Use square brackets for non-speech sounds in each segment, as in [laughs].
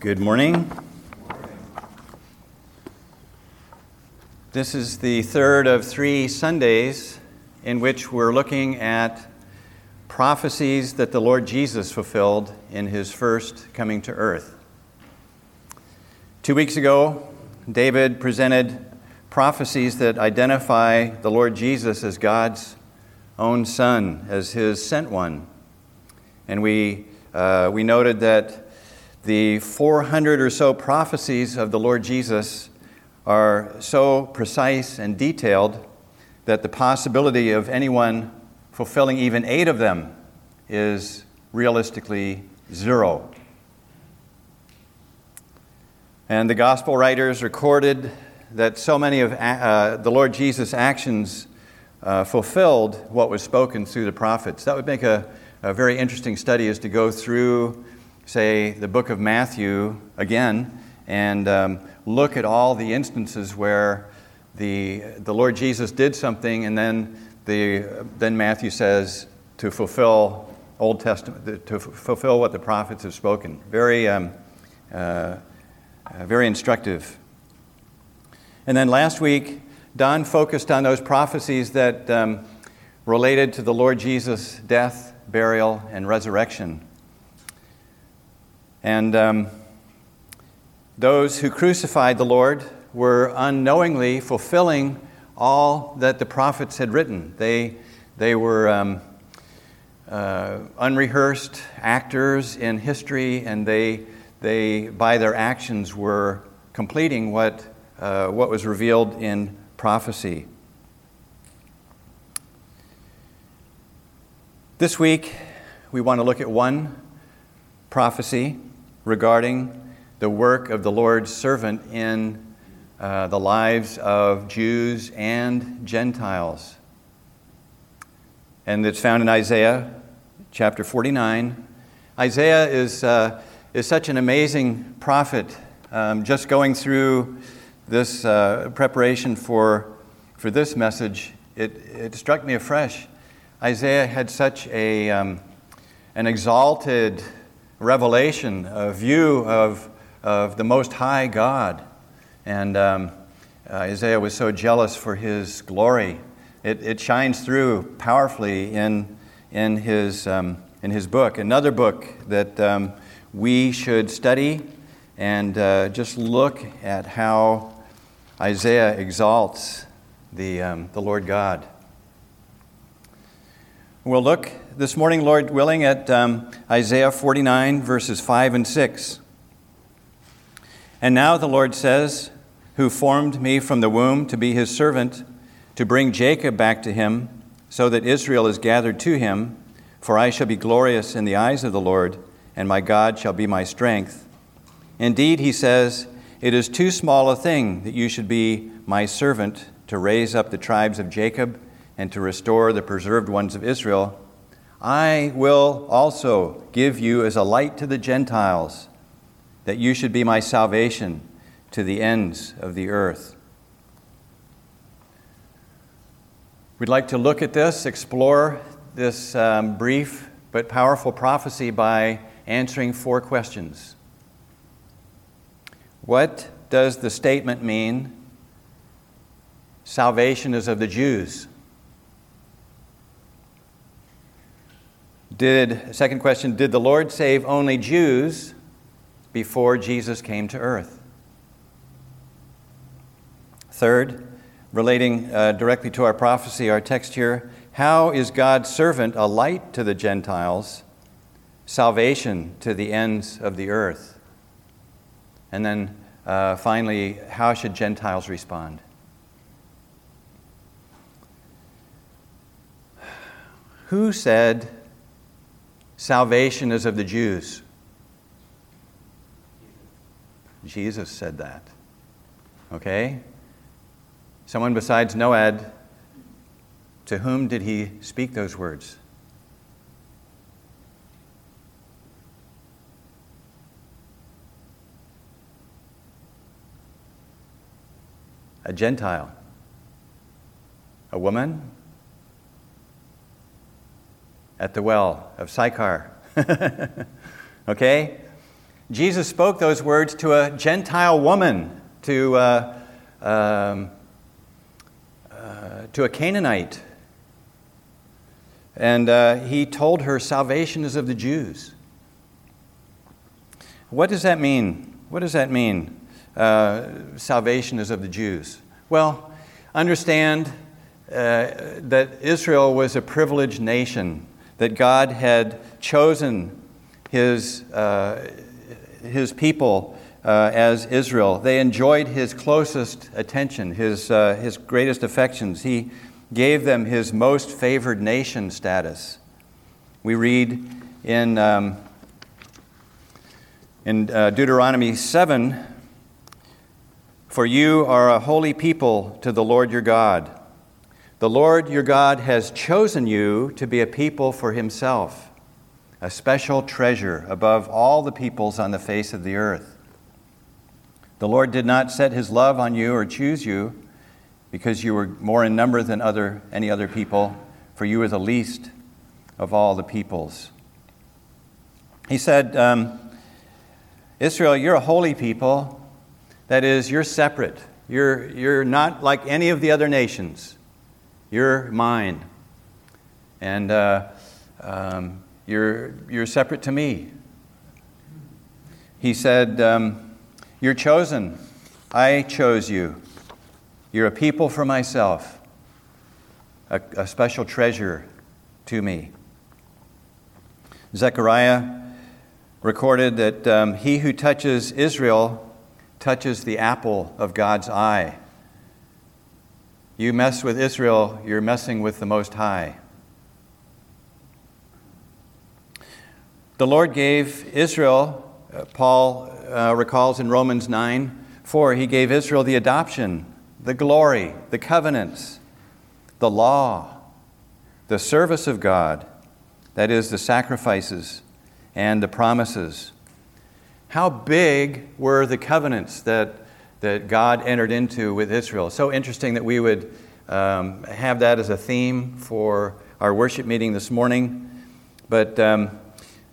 Good morning. This is the third of three Sundays in which we're looking at prophecies that the Lord Jesus fulfilled in his first coming to earth. Two weeks ago, David presented prophecies that identify the Lord Jesus as God's own Son, as his sent one. And we, uh, we noted that the 400 or so prophecies of the Lord Jesus are so precise and detailed that the possibility of anyone fulfilling even eight of them is realistically zero. And the gospel writers recorded that so many of uh, the Lord Jesus' actions uh, fulfilled what was spoken through the prophets. That would make a, a very interesting study is to go through say, the book of Matthew again and um, look at all the instances where the, the Lord Jesus did something and then, the, then Matthew says to fulfill Old Testament, to fulfill what the prophets have spoken. Very, um, uh, uh, very instructive. And then last week, Don focused on those prophecies that um, related to the Lord Jesus' death, burial, and resurrection. And um, those who crucified the Lord were unknowingly fulfilling all that the prophets had written. They, they were um, uh, unrehearsed actors in history, and they, they, by their actions, were completing what, uh, what was revealed in prophecy. This week, we want to look at one prophecy regarding the work of the Lord's servant in uh, the lives of Jews and Gentiles. And it's found in Isaiah chapter 49. Isaiah is, uh, is such an amazing prophet. Um, just going through this uh, preparation for, for this message, it, it struck me afresh. Isaiah had such a, um, an exalted revelation, a view of, of the Most High God. And um, uh, Isaiah was so jealous for his glory. It, it shines through powerfully in, in, his, um, in his book. Another book that um, we should study and uh, just look at how Isaiah exalts the, um, the Lord God. We'll look this morning, Lord willing, at um, Isaiah 49, verses 5 and 6. And now the Lord says, Who formed me from the womb to be his servant, to bring Jacob back to him, so that Israel is gathered to him. For I shall be glorious in the eyes of the Lord, and my God shall be my strength. Indeed, he says, It is too small a thing that you should be my servant to raise up the tribes of Jacob and to restore the preserved ones of Israel. I will also give you as a light to the Gentiles, that you should be my salvation to the ends of the earth. We'd like to look at this, explore this um, brief but powerful prophecy by answering four questions. What does the statement mean? Salvation is of the Jews. Did, second question, did the Lord save only Jews before Jesus came to earth? Third, relating uh, directly to our prophecy, our text here, how is God's servant a light to the Gentiles, salvation to the ends of the earth? And then uh, finally, how should Gentiles respond? Who said Salvation is of the Jews. Jesus said that. Okay? Someone besides Noad, to whom did he speak those words? A Gentile. A woman at the well of Sychar. [laughs] okay? Jesus spoke those words to a Gentile woman, to, uh, um, uh, to a Canaanite. And uh, he told her, Salvation is of the Jews. What does that mean? What does that mean? Uh, salvation is of the Jews. Well, understand uh, that Israel was a privileged nation, that God had chosen his, uh, his people uh, as Israel. They enjoyed his closest attention, his, uh, his greatest affections. He gave them his most favored nation status. We read in, um, in uh, Deuteronomy 7 For you are a holy people to the Lord your God. The Lord your God has chosen you to be a people for himself, a special treasure above all the peoples on the face of the earth. The Lord did not set his love on you or choose you because you were more in number than other, any other people, for you were the least of all the peoples. He said, um, Israel, you're a holy people. That is, you're separate. You're, you're not like any of the other nations. You're mine. And uh, um, you're, you're separate to me. He said, um, You're chosen. I chose you. You're a people for myself, a, a special treasure to me. Zechariah recorded that um, he who touches Israel touches the apple of God's eye. You mess with Israel, you're messing with the Most High. The Lord gave Israel, uh, Paul uh, recalls in Romans 9 4, he gave Israel the adoption, the glory, the covenants, the law, the service of God, that is, the sacrifices and the promises. How big were the covenants that that God entered into with Israel. So interesting that we would um, have that as a theme for our worship meeting this morning. But um,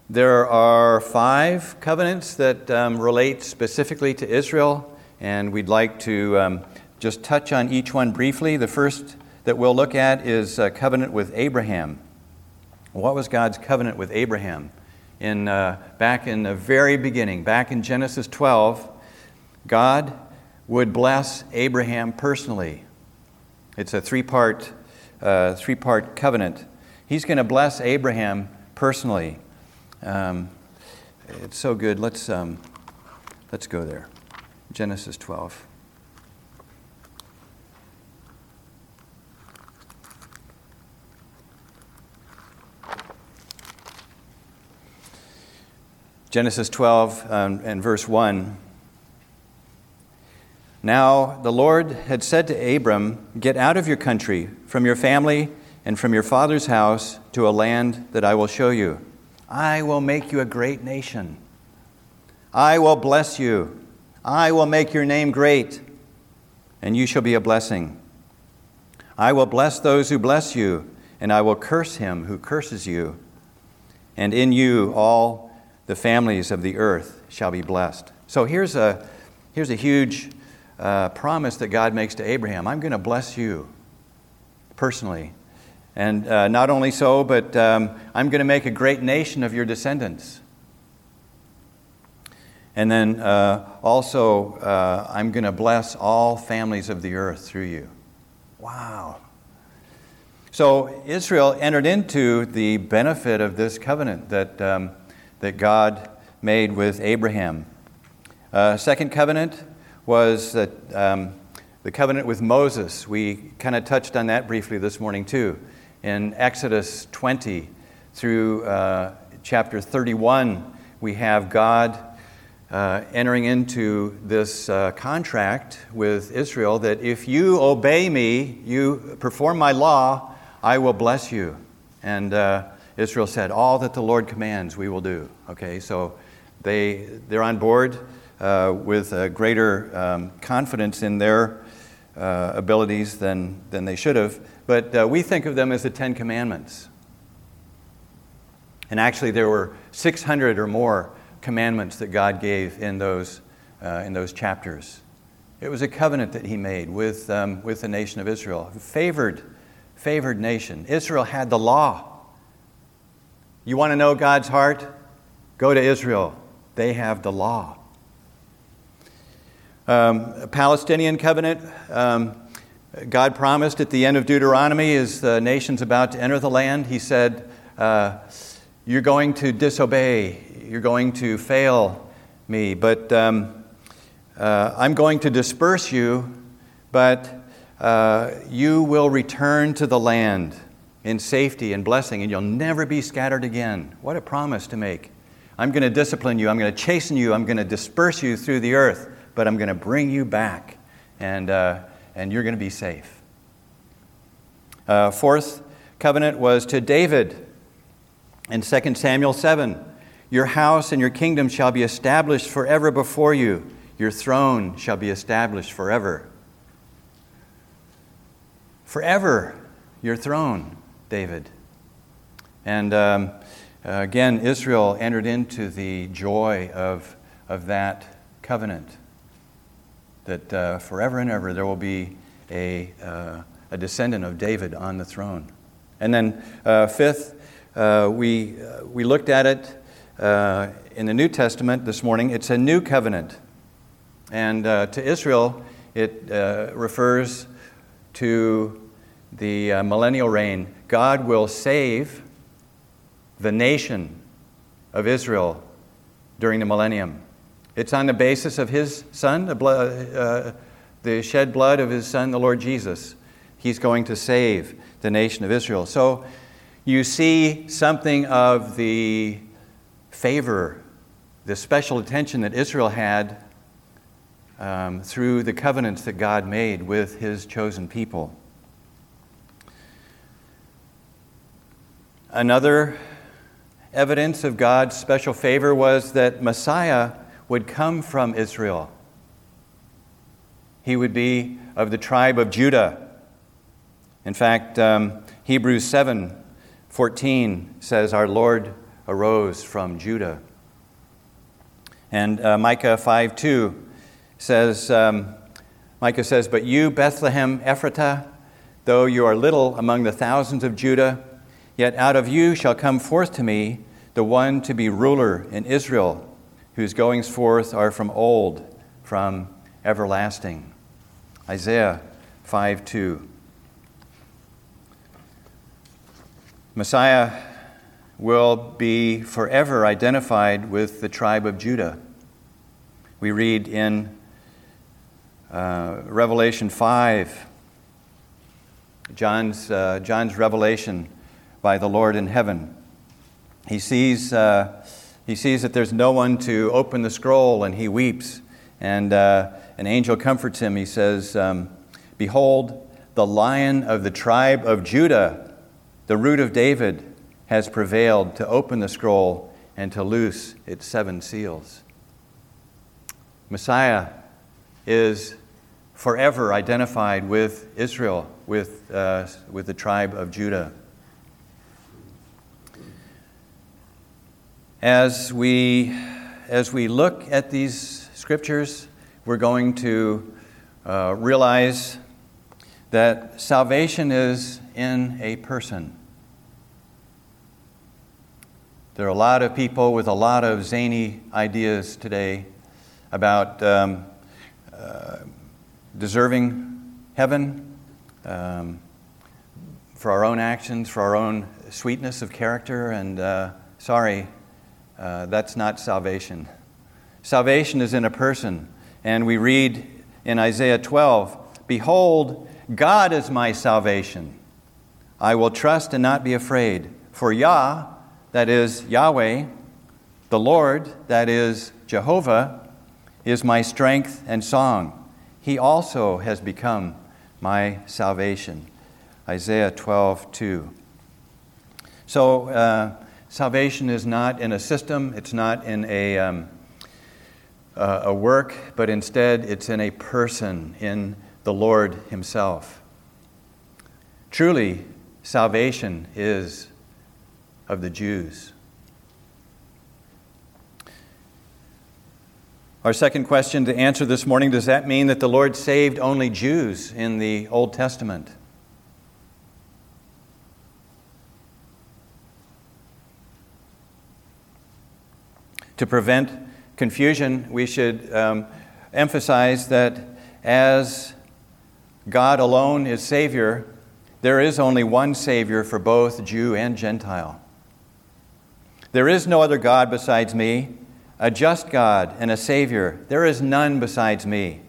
there are five covenants that um, relate specifically to Israel, and we'd like to um, just touch on each one briefly. The first that we'll look at is a covenant with Abraham. What was God's covenant with Abraham? In, uh, back in the very beginning, back in Genesis 12, God would bless Abraham personally. It's a three part, uh, three part covenant. He's going to bless Abraham personally. Um, it's so good. Let's, um, let's go there. Genesis 12. Genesis 12 um, and verse 1. Now the Lord had said to Abram, Get out of your country, from your family, and from your father's house to a land that I will show you. I will make you a great nation. I will bless you. I will make your name great, and you shall be a blessing. I will bless those who bless you, and I will curse him who curses you. And in you all the families of the earth shall be blessed. So here's a, here's a huge uh, promise that God makes to Abraham I'm going to bless you personally. And uh, not only so, but um, I'm going to make a great nation of your descendants. And then uh, also, uh, I'm going to bless all families of the earth through you. Wow. So Israel entered into the benefit of this covenant that, um, that God made with Abraham. Uh, second covenant, was that um, the covenant with Moses. We kind of touched on that briefly this morning, too. In Exodus 20 through uh, chapter 31, we have God uh, entering into this uh, contract with Israel that if you obey me, you perform my law, I will bless you. And uh, Israel said, All that the Lord commands, we will do. Okay, so they, they're on board with a greater um, confidence in their uh, abilities than, than they should have. But uh, we think of them as the Ten Commandments. And actually, there were 600 or more commandments that God gave in those, uh, in those chapters. It was a covenant that he made with, um, with the nation of Israel, favored, favored nation. Israel had the law. You want to know God's heart? Go to Israel. They have the law. Um, Palestinian covenant, um, God promised at the end of Deuteronomy, as the nation's about to enter the land, He said, uh, You're going to disobey, you're going to fail me, but um, uh, I'm going to disperse you, but uh, you will return to the land in safety and blessing, and you'll never be scattered again. What a promise to make. I'm going to discipline you, I'm going to chasten you, I'm going to disperse you through the earth, but I'm going to bring you back, and, uh, and you're going to be safe. Uh, fourth covenant was to David in 2 Samuel 7 Your house and your kingdom shall be established forever before you, your throne shall be established forever. Forever, your throne, David. And um, again, Israel entered into the joy of, of that covenant. That uh, forever and ever there will be a, uh, a descendant of David on the throne. And then, uh, fifth, uh, we, uh, we looked at it in the New Testament this morning. It's a new covenant. And to Israel, it refers to the millennial reign. God will save the nation of Israel during the millennium. It's on the basis of his son, the, blood, uh, the shed blood of his son, the Lord Jesus. He's going to save the nation of Israel. So you see something of the favor, the special attention that Israel had um, through the covenants that God made with his chosen people. Another evidence of God's special favor was that Messiah would come from Israel. He would be of the tribe of Judah. In fact, um, Hebrews 7 14 says, Our Lord arose from Judah. And uh, Micah 5 2 says, um, Micah says, But you, Bethlehem Ephratah, though you are little among the thousands of Judah, Yet out of you shall come forth to me the one to be ruler in Israel, whose goings forth are from old, from everlasting. Isaiah 5 2. Messiah will be forever identified with the tribe of Judah. We read in uh, Revelation 5, John's, uh, John's revelation by the Lord in heaven. He sees, uh, he sees that there's no one to open the scroll, and he weeps. And uh, an angel comforts him. He says, um, Behold, the lion of the tribe of Judah, the root of David, has prevailed to open the scroll and to loose its seven seals. Messiah is forever identified with Israel, with, uh, with the tribe of Judah. As we, as we look at these scriptures, we're going to uh, realize that salvation is in a person. There are a lot of people with a lot of zany ideas today about um, uh, deserving heaven um, for our own actions, for our own sweetness of character, and uh, sorry, uh, that's not salvation. Salvation is in a person. And we read in Isaiah 12 Behold, God is my salvation. I will trust and not be afraid. For Yah, that is Yahweh, the Lord, that is Jehovah, is my strength and song. He also has become my salvation. Isaiah 12, 2. So, uh, Salvation is not in a system, it's not in a, um, uh, a work, but instead it's in a person, in the Lord Himself. Truly, salvation is of the Jews. Our second question to answer this morning does that mean that the Lord saved only Jews in the Old Testament? To prevent confusion, we should um, emphasize that as God alone is Savior, there is only one Savior for both Jew and Gentile. There is no other God besides me, a just God and a Savior. There is none besides me.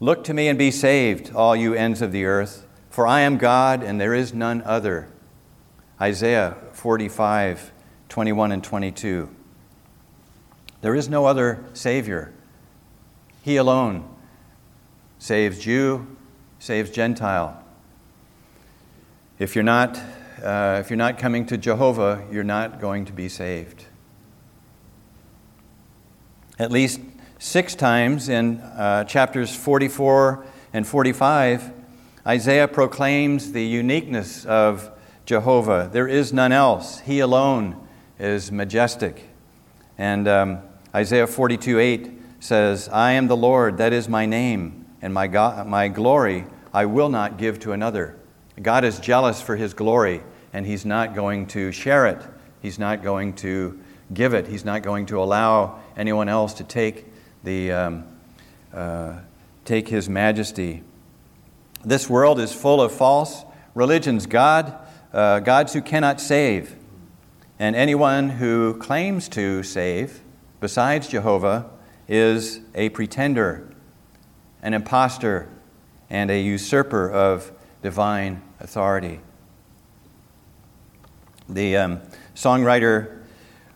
Look to me and be saved, all you ends of the earth, for I am God and there is none other. Isaiah 45, 21 and 22. There is no other Savior. He alone saves Jew, saves Gentile. If you're not, uh, if you're not coming to Jehovah, you're not going to be saved. At least six times in uh, chapters 44 and 45, Isaiah proclaims the uniqueness of Jehovah. There is none else. He alone is majestic. And um, Isaiah 42 8 says, I am the Lord, that is my name, and my, God, my glory I will not give to another. God is jealous for his glory, and he's not going to share it. He's not going to give it. He's not going to allow anyone else to take, the, um, uh, take his majesty. This world is full of false religions, God, uh, gods who cannot save. And anyone who claims to save besides Jehovah is a pretender, an impostor, and a usurper of divine authority. The um, songwriter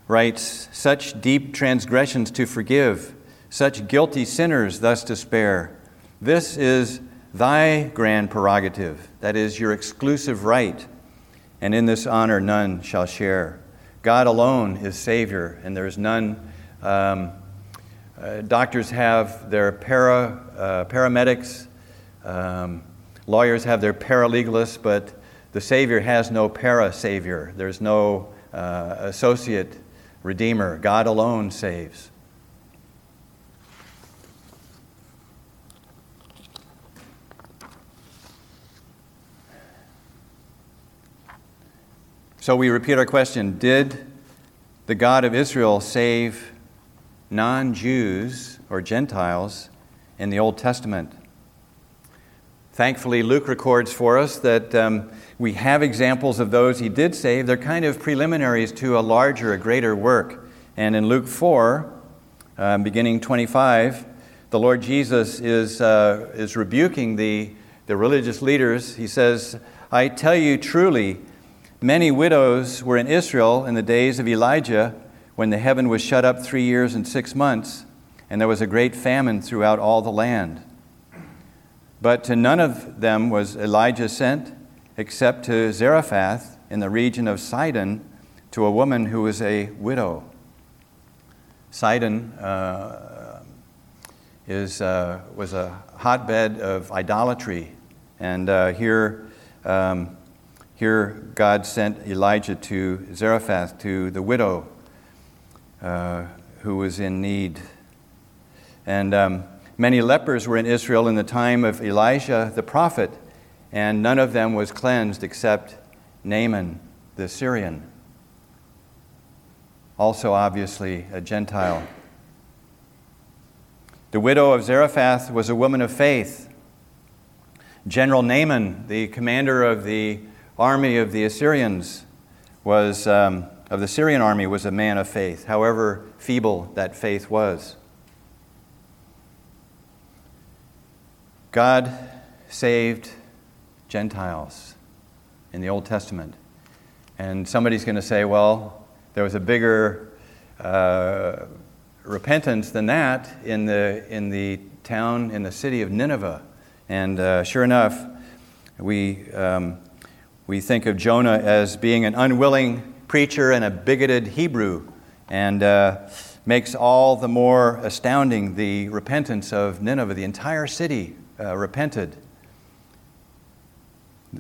writes Such deep transgressions to forgive, such guilty sinners thus to spare. This is thy grand prerogative, that is, your exclusive right, and in this honor none shall share. God alone is Savior, and there is none um, uh, doctors have their para, uh, paramedics, um, lawyers have their paralegalists, but the Savior has no para Savior. There's no uh, associate Redeemer. God alone saves. So we repeat our question Did the God of Israel save non Jews or Gentiles in the Old Testament. Thankfully, Luke records for us that um, we have examples of those he did save. They're kind of preliminaries to a larger, a greater work. And in Luke 4, um, beginning 25, the Lord Jesus is, uh, is rebuking the, the religious leaders. He says, I tell you truly, many widows were in Israel in the days of Elijah when the heaven was shut up three years and six months, and there was a great famine throughout all the land. But to none of them was Elijah sent, except to Zarephath in the region of Sidon, to a woman who was a widow. Sidon uh, is, uh, was a hotbed of idolatry, and uh, here, um, here God sent Elijah to Zarephath, to the widow uh, who was in need. And um, many lepers were in Israel in the time of Elijah the prophet, and none of them was cleansed except Naaman the Syrian, also obviously a Gentile. The widow of Zarephath was a woman of faith. General Naaman, the commander of the army of the Assyrians, was um, of the Syrian army was a man of faith, however feeble that faith was. God saved Gentiles in the Old Testament. And somebody's going to say, well, there was a bigger uh, repentance than that in the, in the town, in the city of Nineveh. And uh, sure enough, we, um, we think of Jonah as being an unwilling preacher and a bigoted Hebrew, and uh, makes all the more astounding the repentance of Nineveh. The entire city uh, repented.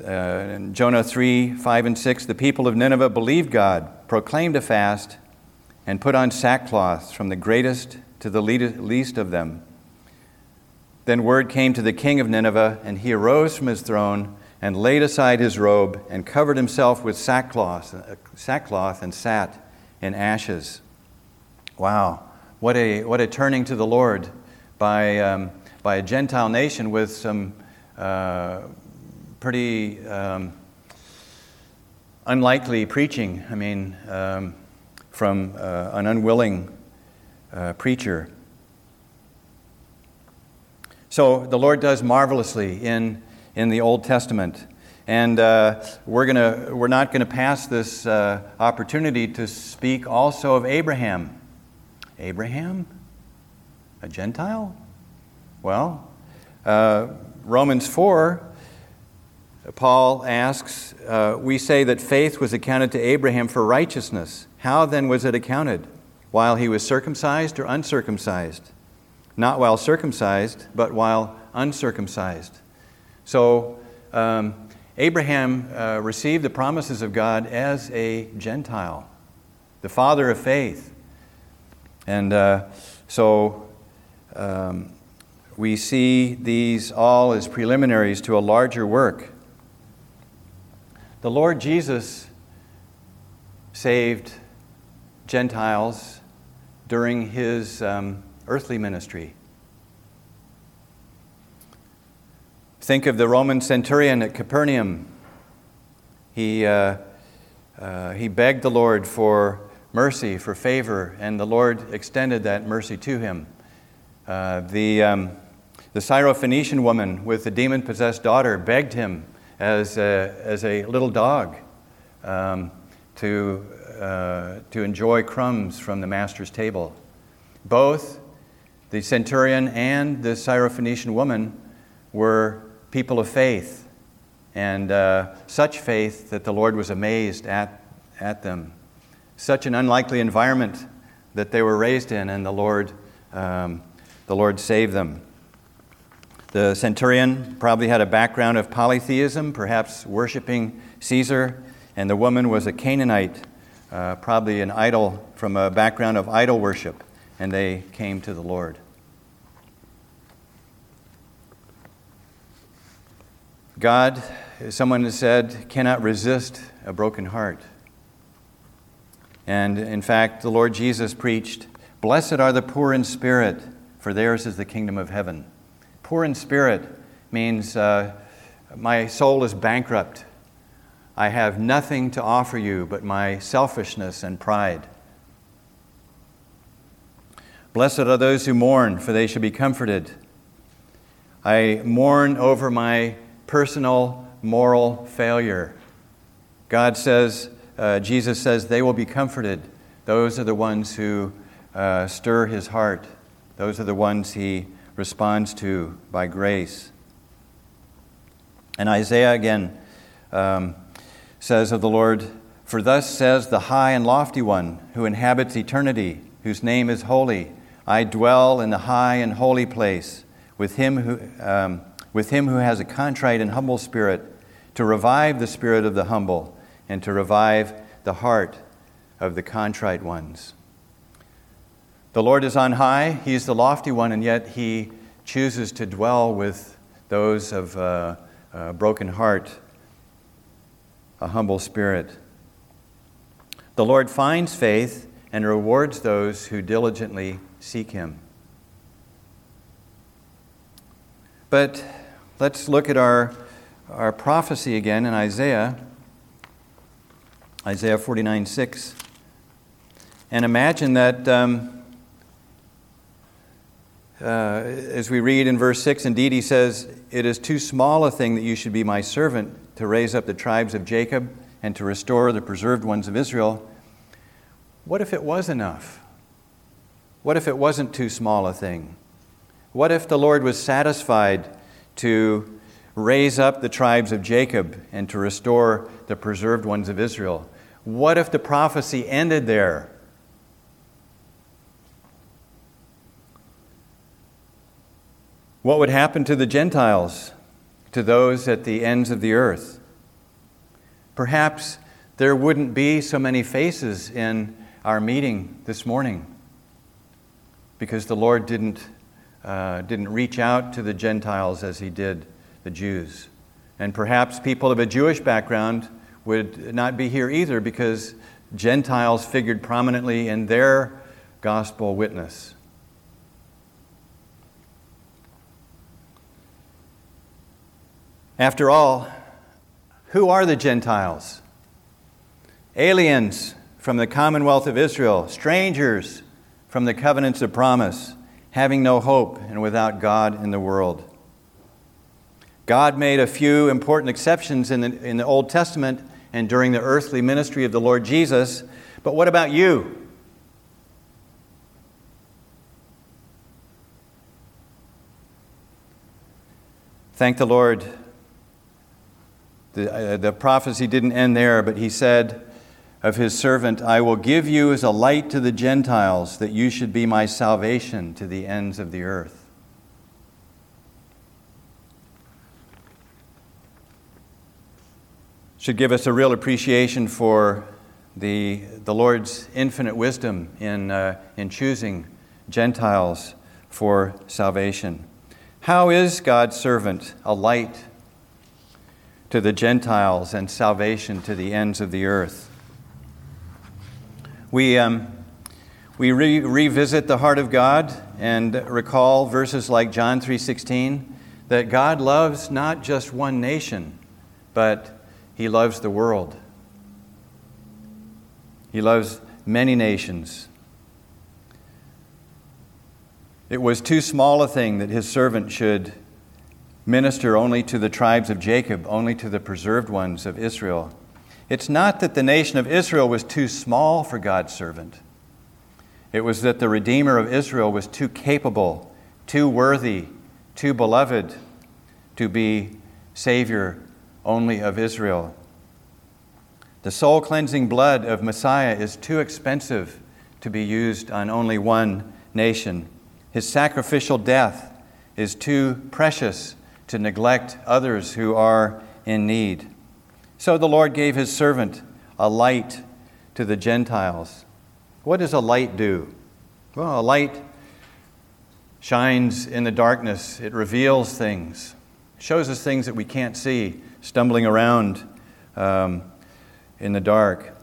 Uh, Jonah 3 5 and 6, the people of Nineveh believed God, proclaimed a fast, and put on sackcloth from the greatest to the least of them. Then word came to the king of Nineveh, and he arose from his throne and laid aside his robe and covered himself with sackcloth, sackcloth and sat in ashes. Wow, what a, what a turning to the Lord by, um, by a Gentile nation with some uh, pretty um, unlikely preaching. I mean, um, from uh, an unwilling uh, preacher. So the Lord does marvelously in, in the Old Testament. And uh, we're, gonna, we're not going to pass this uh, opportunity to speak also of Abraham. Abraham? A Gentile? Well, uh, Romans 4, Paul asks, uh, We say that faith was accounted to Abraham for righteousness. How then was it accounted? While he was circumcised or uncircumcised? Not while circumcised, but while uncircumcised. So, um, Abraham uh, received the promises of God as a Gentile, the father of faith. And uh, so um, we see these all as preliminaries to a larger work. The Lord Jesus saved Gentiles during his um, earthly ministry. Think of the Roman centurion at Capernaum. He, uh, uh, he begged the Lord for mercy, for favor, and the Lord extended that mercy to him. Uh, the, um, the Syrophoenician woman with the demon possessed daughter begged him as a, as a little dog um, to, uh, to enjoy crumbs from the master's table. Both the centurion and the Syrophoenician woman were people of faith, and uh, such faith that the Lord was amazed at, at them. Such an unlikely environment that they were raised in, and the Lord, um, the Lord saved them. The centurion probably had a background of polytheism, perhaps worshiping Caesar, and the woman was a Canaanite, uh, probably an idol from a background of idol worship, and they came to the Lord. God, as someone has said, cannot resist a broken heart. And in fact, the Lord Jesus preached, Blessed are the poor in spirit, for theirs is the kingdom of heaven. Poor in spirit means uh, my soul is bankrupt. I have nothing to offer you but my selfishness and pride. Blessed are those who mourn, for they shall be comforted. I mourn over my personal moral failure. God says, uh, Jesus says, they will be comforted. Those are the ones who uh, stir his heart. Those are the ones he responds to by grace. And Isaiah again um, says of the Lord, For thus says the high and lofty one who inhabits eternity, whose name is holy. I dwell in the high and holy place with him who, um, with him who has a contrite and humble spirit, to revive the spirit of the humble and to revive the heart of the contrite ones. The Lord is on high, he is the lofty one, and yet He chooses to dwell with those of uh, a broken heart, a humble spirit. The Lord finds faith and rewards those who diligently seek Him. But let's look at our, our prophecy again in Isaiah, Isaiah 49 6, and imagine that. Um, uh, as we read in verse 6, indeed he says, It is too small a thing that you should be my servant to raise up the tribes of Jacob and to restore the preserved ones of Israel. What if it was enough? What if it wasn't too small a thing? What if the Lord was satisfied to raise up the tribes of Jacob and to restore the preserved ones of Israel? What if the prophecy ended there? What would happen to the Gentiles, to those at the ends of the earth? Perhaps there wouldn't be so many faces in our meeting this morning because the Lord didn't, uh, didn't reach out to the Gentiles as he did the Jews. And perhaps people of a Jewish background would not be here either because Gentiles figured prominently in their gospel witness. After all, who are the Gentiles? Aliens from the commonwealth of Israel, strangers from the covenants of promise, having no hope and without God in the world. God made a few important exceptions in the, in the Old Testament and during the earthly ministry of the Lord Jesus, but what about you? Thank the Lord. The, uh, the prophecy didn't end there, but he said of his servant, I will give you as a light to the Gentiles, that you should be my salvation to the ends of the earth. Should give us a real appreciation for the, the Lord's infinite wisdom in, uh, in choosing Gentiles for salvation. How is God's servant a light to the Gentiles and salvation to the ends of the earth? We, um, we re- revisit the heart of God and recall verses like John 3:16 that God loves not just one nation, but he loves the world. He loves many nations. It was too small a thing that his servant should minister only to the tribes of Jacob, only to the preserved ones of Israel. It's not that the nation of Israel was too small for God's servant. It was that the Redeemer of Israel was too capable, too worthy, too beloved to be Savior only of Israel. The soul cleansing blood of Messiah is too expensive to be used on only one nation. His sacrificial death is too precious to neglect others who are in need. So the Lord gave his servant a light to the Gentiles. What does a light do? Well, a light shines in the darkness, it reveals things, shows us things that we can't see, stumbling around um, in the dark.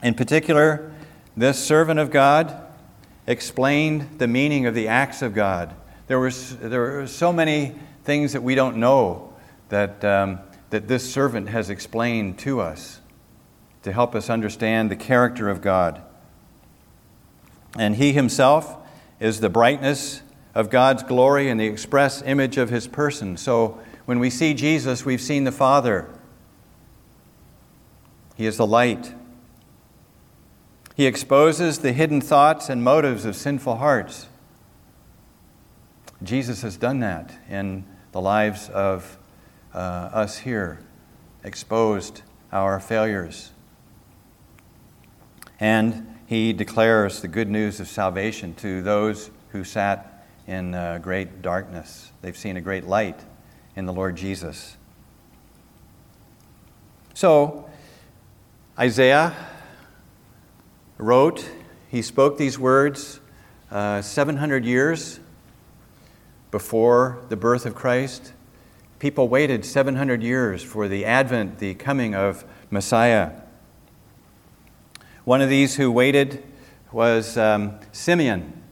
In particular, this servant of God explained the meaning of the acts of God. There, was, there were so many things that we don't know that, um, that this servant has explained to us to help us understand the character of God. And he himself is the brightness of God's glory and the express image of his person. So when we see Jesus, we've seen the Father. He is the light. He exposes the hidden thoughts and motives of sinful hearts. Jesus has done that in the lives of uh, us here, exposed our failures. And he declares the good news of salvation to those who sat in uh, great darkness. They've seen a great light in the Lord Jesus. So, Isaiah wrote, he spoke these words uh, 700 years before the birth of Christ. People waited 700 years for the advent, the coming of Messiah. One of these who waited was um, Simeon.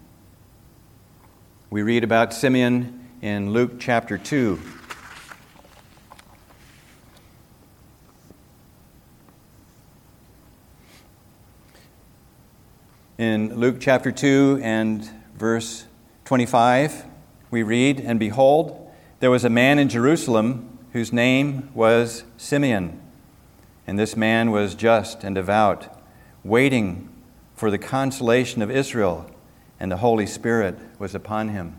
We read about Simeon in Luke chapter 2. In Luke chapter 2 and verse 25, we read, And behold, there was a man in Jerusalem whose name was Simeon. And this man was just and devout, waiting for the consolation of Israel, and the Holy Spirit was upon him.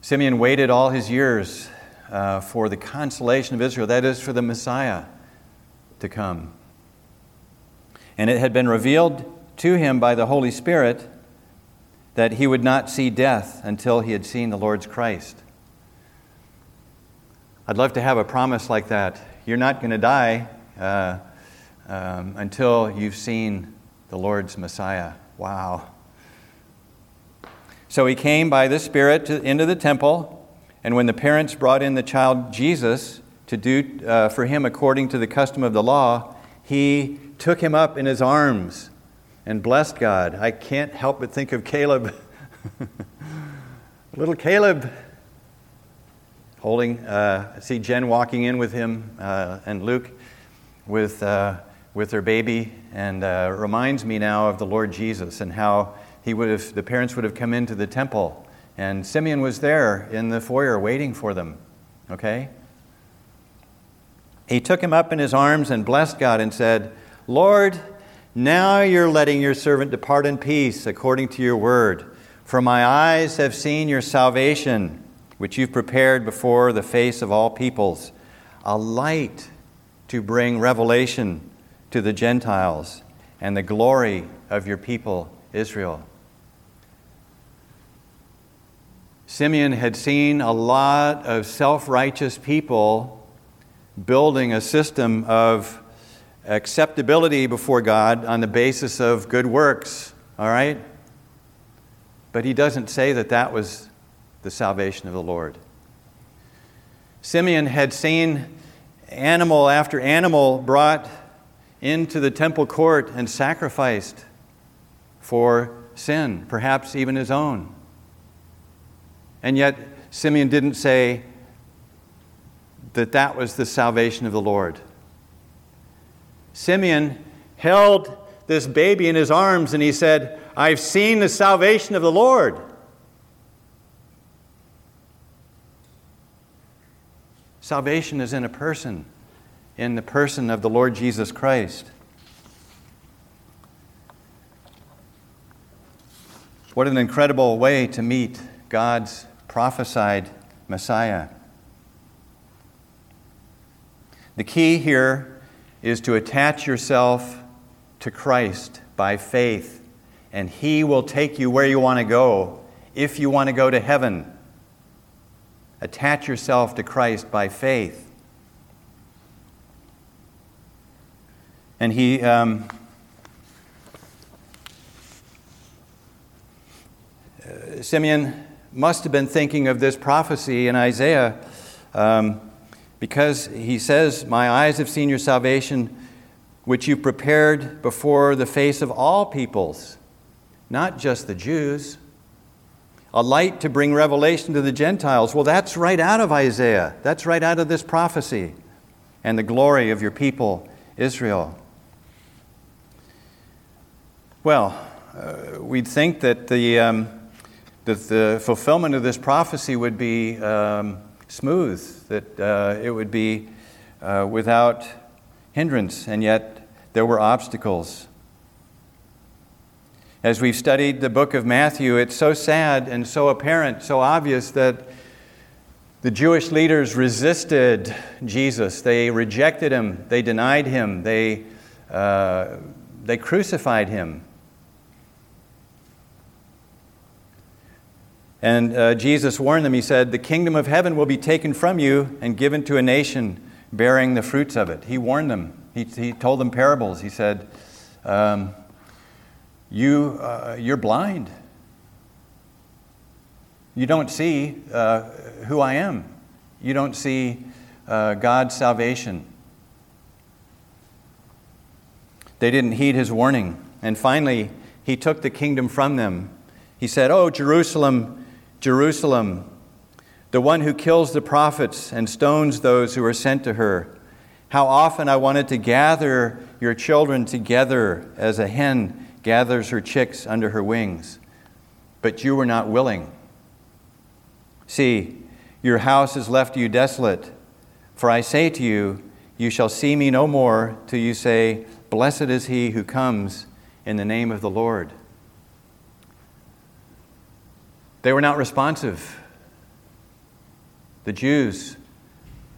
Simeon waited all his years uh, for the consolation of Israel, that is, for the Messiah to come. And it had been revealed to him by the Holy Spirit that he would not see death until he had seen the Lord's Christ. I'd love to have a promise like that. You're not going to die uh, um, until you've seen the Lord's Messiah. Wow. So he came by the Spirit to, into the temple, and when the parents brought in the child Jesus to do uh, for him according to the custom of the law, he took him up in his arms and blessed God. I can't help but think of Caleb. [laughs] Little Caleb holding, uh, see Jen walking in with him uh, and Luke with, uh, with their baby, and uh, reminds me now of the Lord Jesus and how he would have, the parents would have come into the temple, and Simeon was there in the foyer waiting for them. Okay? He took him up in his arms and blessed God and said, Lord, now you're letting your servant depart in peace according to your word. For my eyes have seen your salvation, which you've prepared before the face of all peoples, a light to bring revelation to the Gentiles and the glory of your people, Israel. Simeon had seen a lot of self righteous people building a system of acceptability before God on the basis of good works, all right? But he doesn't say that that was the salvation of the Lord. Simeon had seen animal after animal brought into the temple court and sacrificed for sin, perhaps even his own. And yet, Simeon didn't say, that that was the salvation of the Lord. Simeon held this baby in his arms and he said, I've seen the salvation of the Lord. Salvation is in a person, in the person of the Lord Jesus Christ. What an incredible way to meet God's prophesied Messiah. The key here is to attach yourself to Christ by faith, and He will take you where you want to go if you want to go to heaven. Attach yourself to Christ by faith. And he, um, uh, Simeon must have been thinking of this prophecy in Isaiah. Um, because he says, My eyes have seen your salvation, which you prepared before the face of all peoples, not just the Jews. A light to bring revelation to the Gentiles. Well, that's right out of Isaiah. That's right out of this prophecy. And the glory of your people, Israel. Well, uh, we'd think that the, um, that the fulfillment of this prophecy would be um, smooth, that uh, it would be uh, without hindrance, and yet there were obstacles. As we've studied the book of Matthew, it's so sad and so apparent, so obvious that the Jewish leaders resisted Jesus. They rejected him, they denied him, they, uh, they crucified him. And uh, Jesus warned them, He said, The kingdom of heaven will be taken from you and given to a nation bearing the fruits of it. He warned them. He, he told them parables. He said, um, you, uh, You're blind. You don't see uh, who I am. You don't see uh, God's salvation. They didn't heed his warning. And finally, he took the kingdom from them. He said, Oh, Jerusalem Jerusalem, the one who kills the prophets and stones those who are sent to her. How often I wanted to gather your children together as a hen gathers her chicks under her wings, but you were not willing. See, your house is left you desolate. For I say to you, you shall see me no more till you say, Blessed is he who comes in the name of the Lord. They were not responsive. The Jews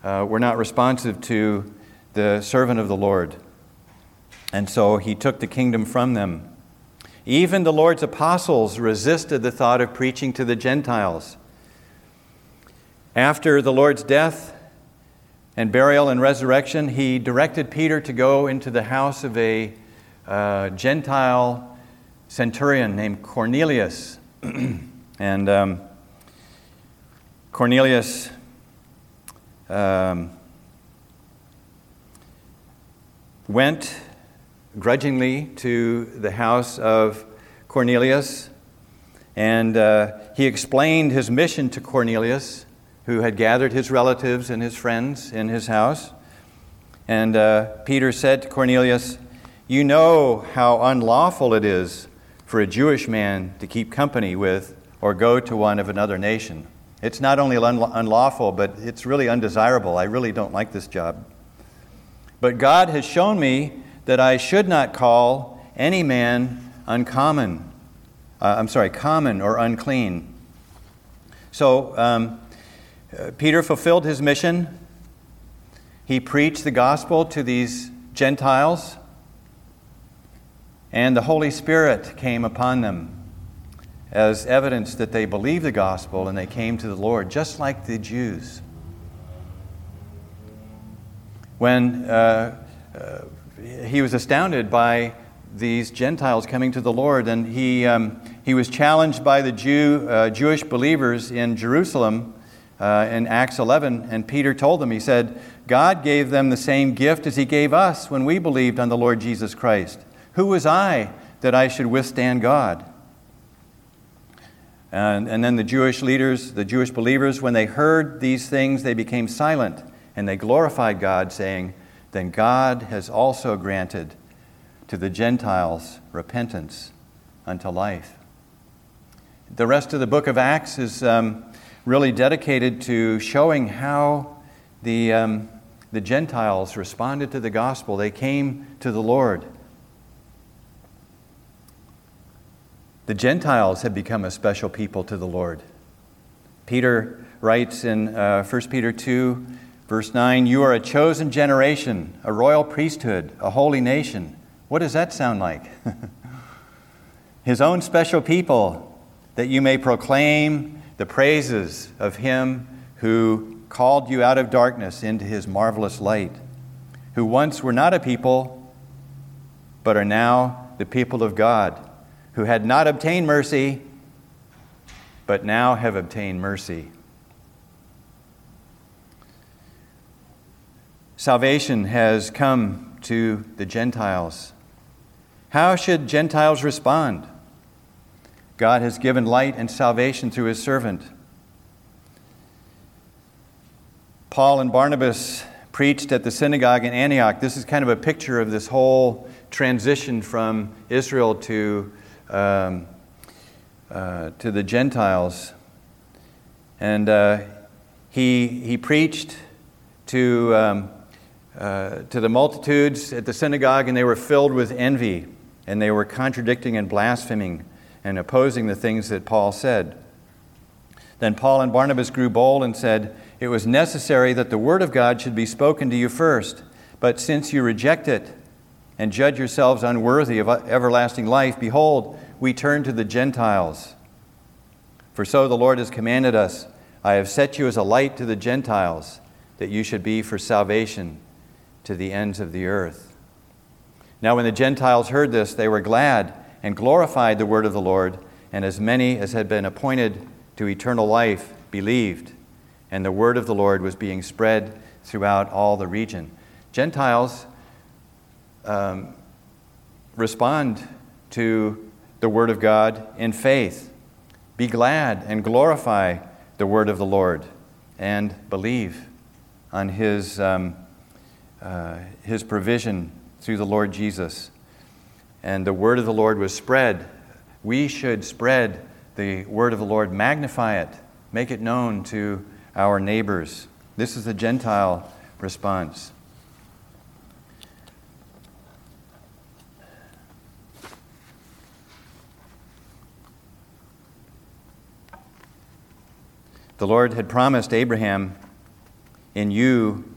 uh, were not responsive to the servant of the Lord. And so he took the kingdom from them. Even the Lord's apostles resisted the thought of preaching to the Gentiles. After the Lord's death and burial and resurrection, he directed Peter to go into the house of a uh, Gentile centurion named Cornelius. [clears throat] And um, Cornelius um, went grudgingly to the house of Cornelius, and uh, he explained his mission to Cornelius, who had gathered his relatives and his friends in his house. And uh, Peter said to Cornelius, You know how unlawful it is for a Jewish man to keep company with or go to one of another nation. It's not only unlawful, but it's really undesirable. I really don't like this job. But God has shown me that I should not call any man uncommon. Uh, I'm sorry, common or unclean. So um, uh, Peter fulfilled his mission. He preached the gospel to these Gentiles, and the Holy Spirit came upon them as evidence that they believed the gospel and they came to the Lord, just like the Jews. When uh, uh, he was astounded by these Gentiles coming to the Lord, and he, um, he was challenged by the Jew, uh, Jewish believers in Jerusalem uh, in Acts 11. And Peter told them, he said, God gave them the same gift as he gave us when we believed on the Lord Jesus Christ. Who was I that I should withstand God? And, and then the Jewish leaders, the Jewish believers, when they heard these things, they became silent and they glorified God, saying, Then God has also granted to the Gentiles repentance unto life. The rest of the book of Acts is um, really dedicated to showing how the, um, the Gentiles responded to the gospel. They came to the Lord. The Gentiles had become a special people to the Lord. Peter writes in uh, 1 Peter 2, verse 9, You are a chosen generation, a royal priesthood, a holy nation. What does that sound like? [laughs] His own special people, that you may proclaim the praises of Him who called you out of darkness into His marvelous light, who once were not a people, but are now the people of God who had not obtained mercy, but now have obtained mercy. Salvation has come to the Gentiles. How should Gentiles respond? God has given light and salvation through his servant. Paul and Barnabas preached at the synagogue in Antioch. This is kind of a picture of this whole transition from Israel to um, uh, to the Gentiles. And uh, he, he preached to, um, uh, to the multitudes at the synagogue, and they were filled with envy, and they were contradicting and blaspheming and opposing the things that Paul said. Then Paul and Barnabas grew bold and said, It was necessary that the word of God should be spoken to you first, but since you reject it, and judge yourselves unworthy of everlasting life, behold, we turn to the Gentiles. For so the Lord has commanded us I have set you as a light to the Gentiles, that you should be for salvation to the ends of the earth. Now, when the Gentiles heard this, they were glad and glorified the word of the Lord, and as many as had been appointed to eternal life believed. And the word of the Lord was being spread throughout all the region. Gentiles um, respond to the Word of God in faith. Be glad and glorify the Word of the Lord and believe on His, um, uh, his provision through the Lord Jesus. And the Word of the Lord was spread. We should spread the Word of the Lord, magnify it, make it known to our neighbors. This is the Gentile response. The Lord had promised Abraham, In you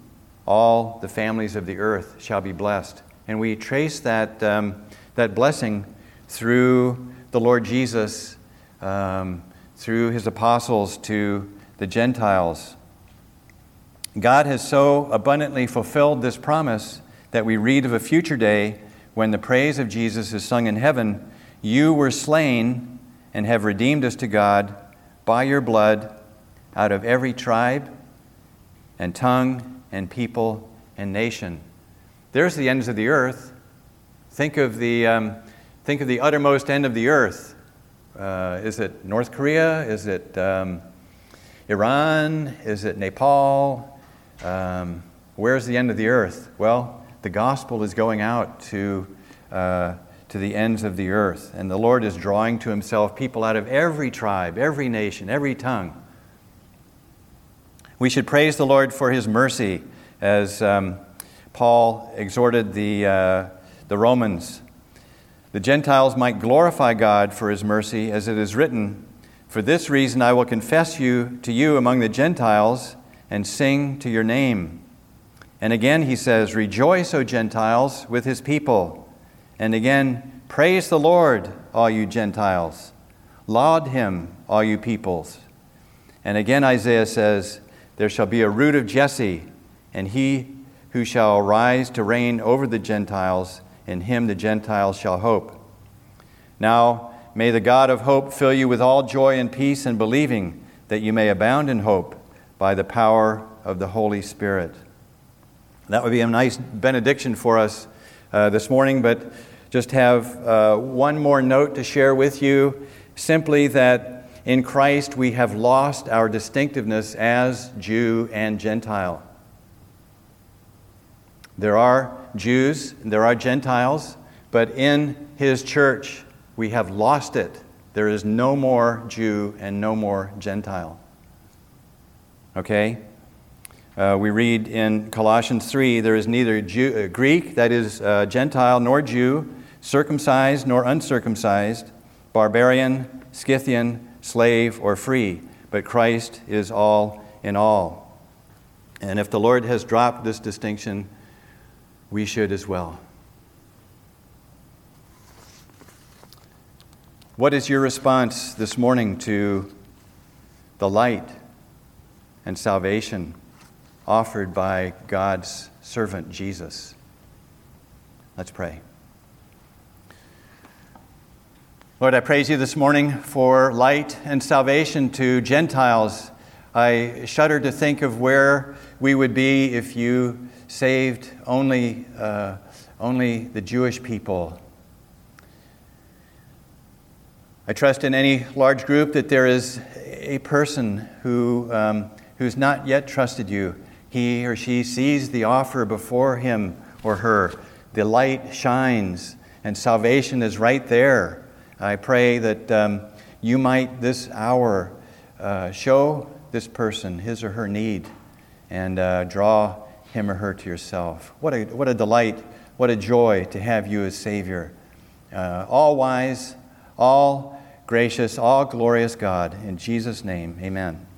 all the families of the earth shall be blessed. And we trace that, um, that blessing through the Lord Jesus, um, through his apostles to the Gentiles. God has so abundantly fulfilled this promise that we read of a future day when the praise of Jesus is sung in heaven You were slain and have redeemed us to God by your blood out of every tribe and tongue and people and nation. There's the ends of the earth. Think of the, um, think of the uttermost end of the earth. Uh, is it North Korea? Is it um, Iran? Is it Nepal? Um, where's the end of the earth? Well, the gospel is going out to, uh, to the ends of the earth, and the Lord is drawing to himself people out of every tribe, every nation, every tongue. We should praise the Lord for his mercy as um, Paul exhorted the, uh, the Romans. The Gentiles might glorify God for his mercy, as it is written, For this reason I will confess you to you among the Gentiles and sing to your name. And again he says, Rejoice, O Gentiles, with his people. And again, Praise the Lord, all you Gentiles. Laud him, all you peoples. And again Isaiah says, There shall be a root of Jesse, and he who shall arise to reign over the Gentiles, in him the Gentiles shall hope. Now, may the God of hope fill you with all joy and peace in believing, that you may abound in hope by the power of the Holy Spirit. That would be a nice benediction for us uh, this morning, but just have uh, one more note to share with you simply that in Christ we have lost our distinctiveness as Jew and Gentile. There are Jews, there are Gentiles, but in his church we have lost it. There is no more Jew and no more Gentile. Okay? Uh, we read in Colossians 3 there is neither Jew, uh, Greek, that is uh, Gentile, nor Jew, circumcised nor uncircumcised, barbarian, Scythian, slave, or free, but Christ is all in all. And if the Lord has dropped this distinction, we should as well. What is your response this morning to the light and salvation offered by God's servant Jesus? Let's pray. Lord, I praise you this morning for light and salvation to Gentiles. I shudder to think of where we would be if you saved only, uh, only the Jewish people. I trust in any large group that there is a person who, um, who's not yet trusted you. He or she sees the offer before him or her. The light shines, and salvation is right there. I pray that um, you might this hour uh, show this person his or her need and uh, draw him or her to yourself. What a, what a delight, what a joy to have you as Savior. Uh, all wise, all gracious, all glorious God. In Jesus' name, amen.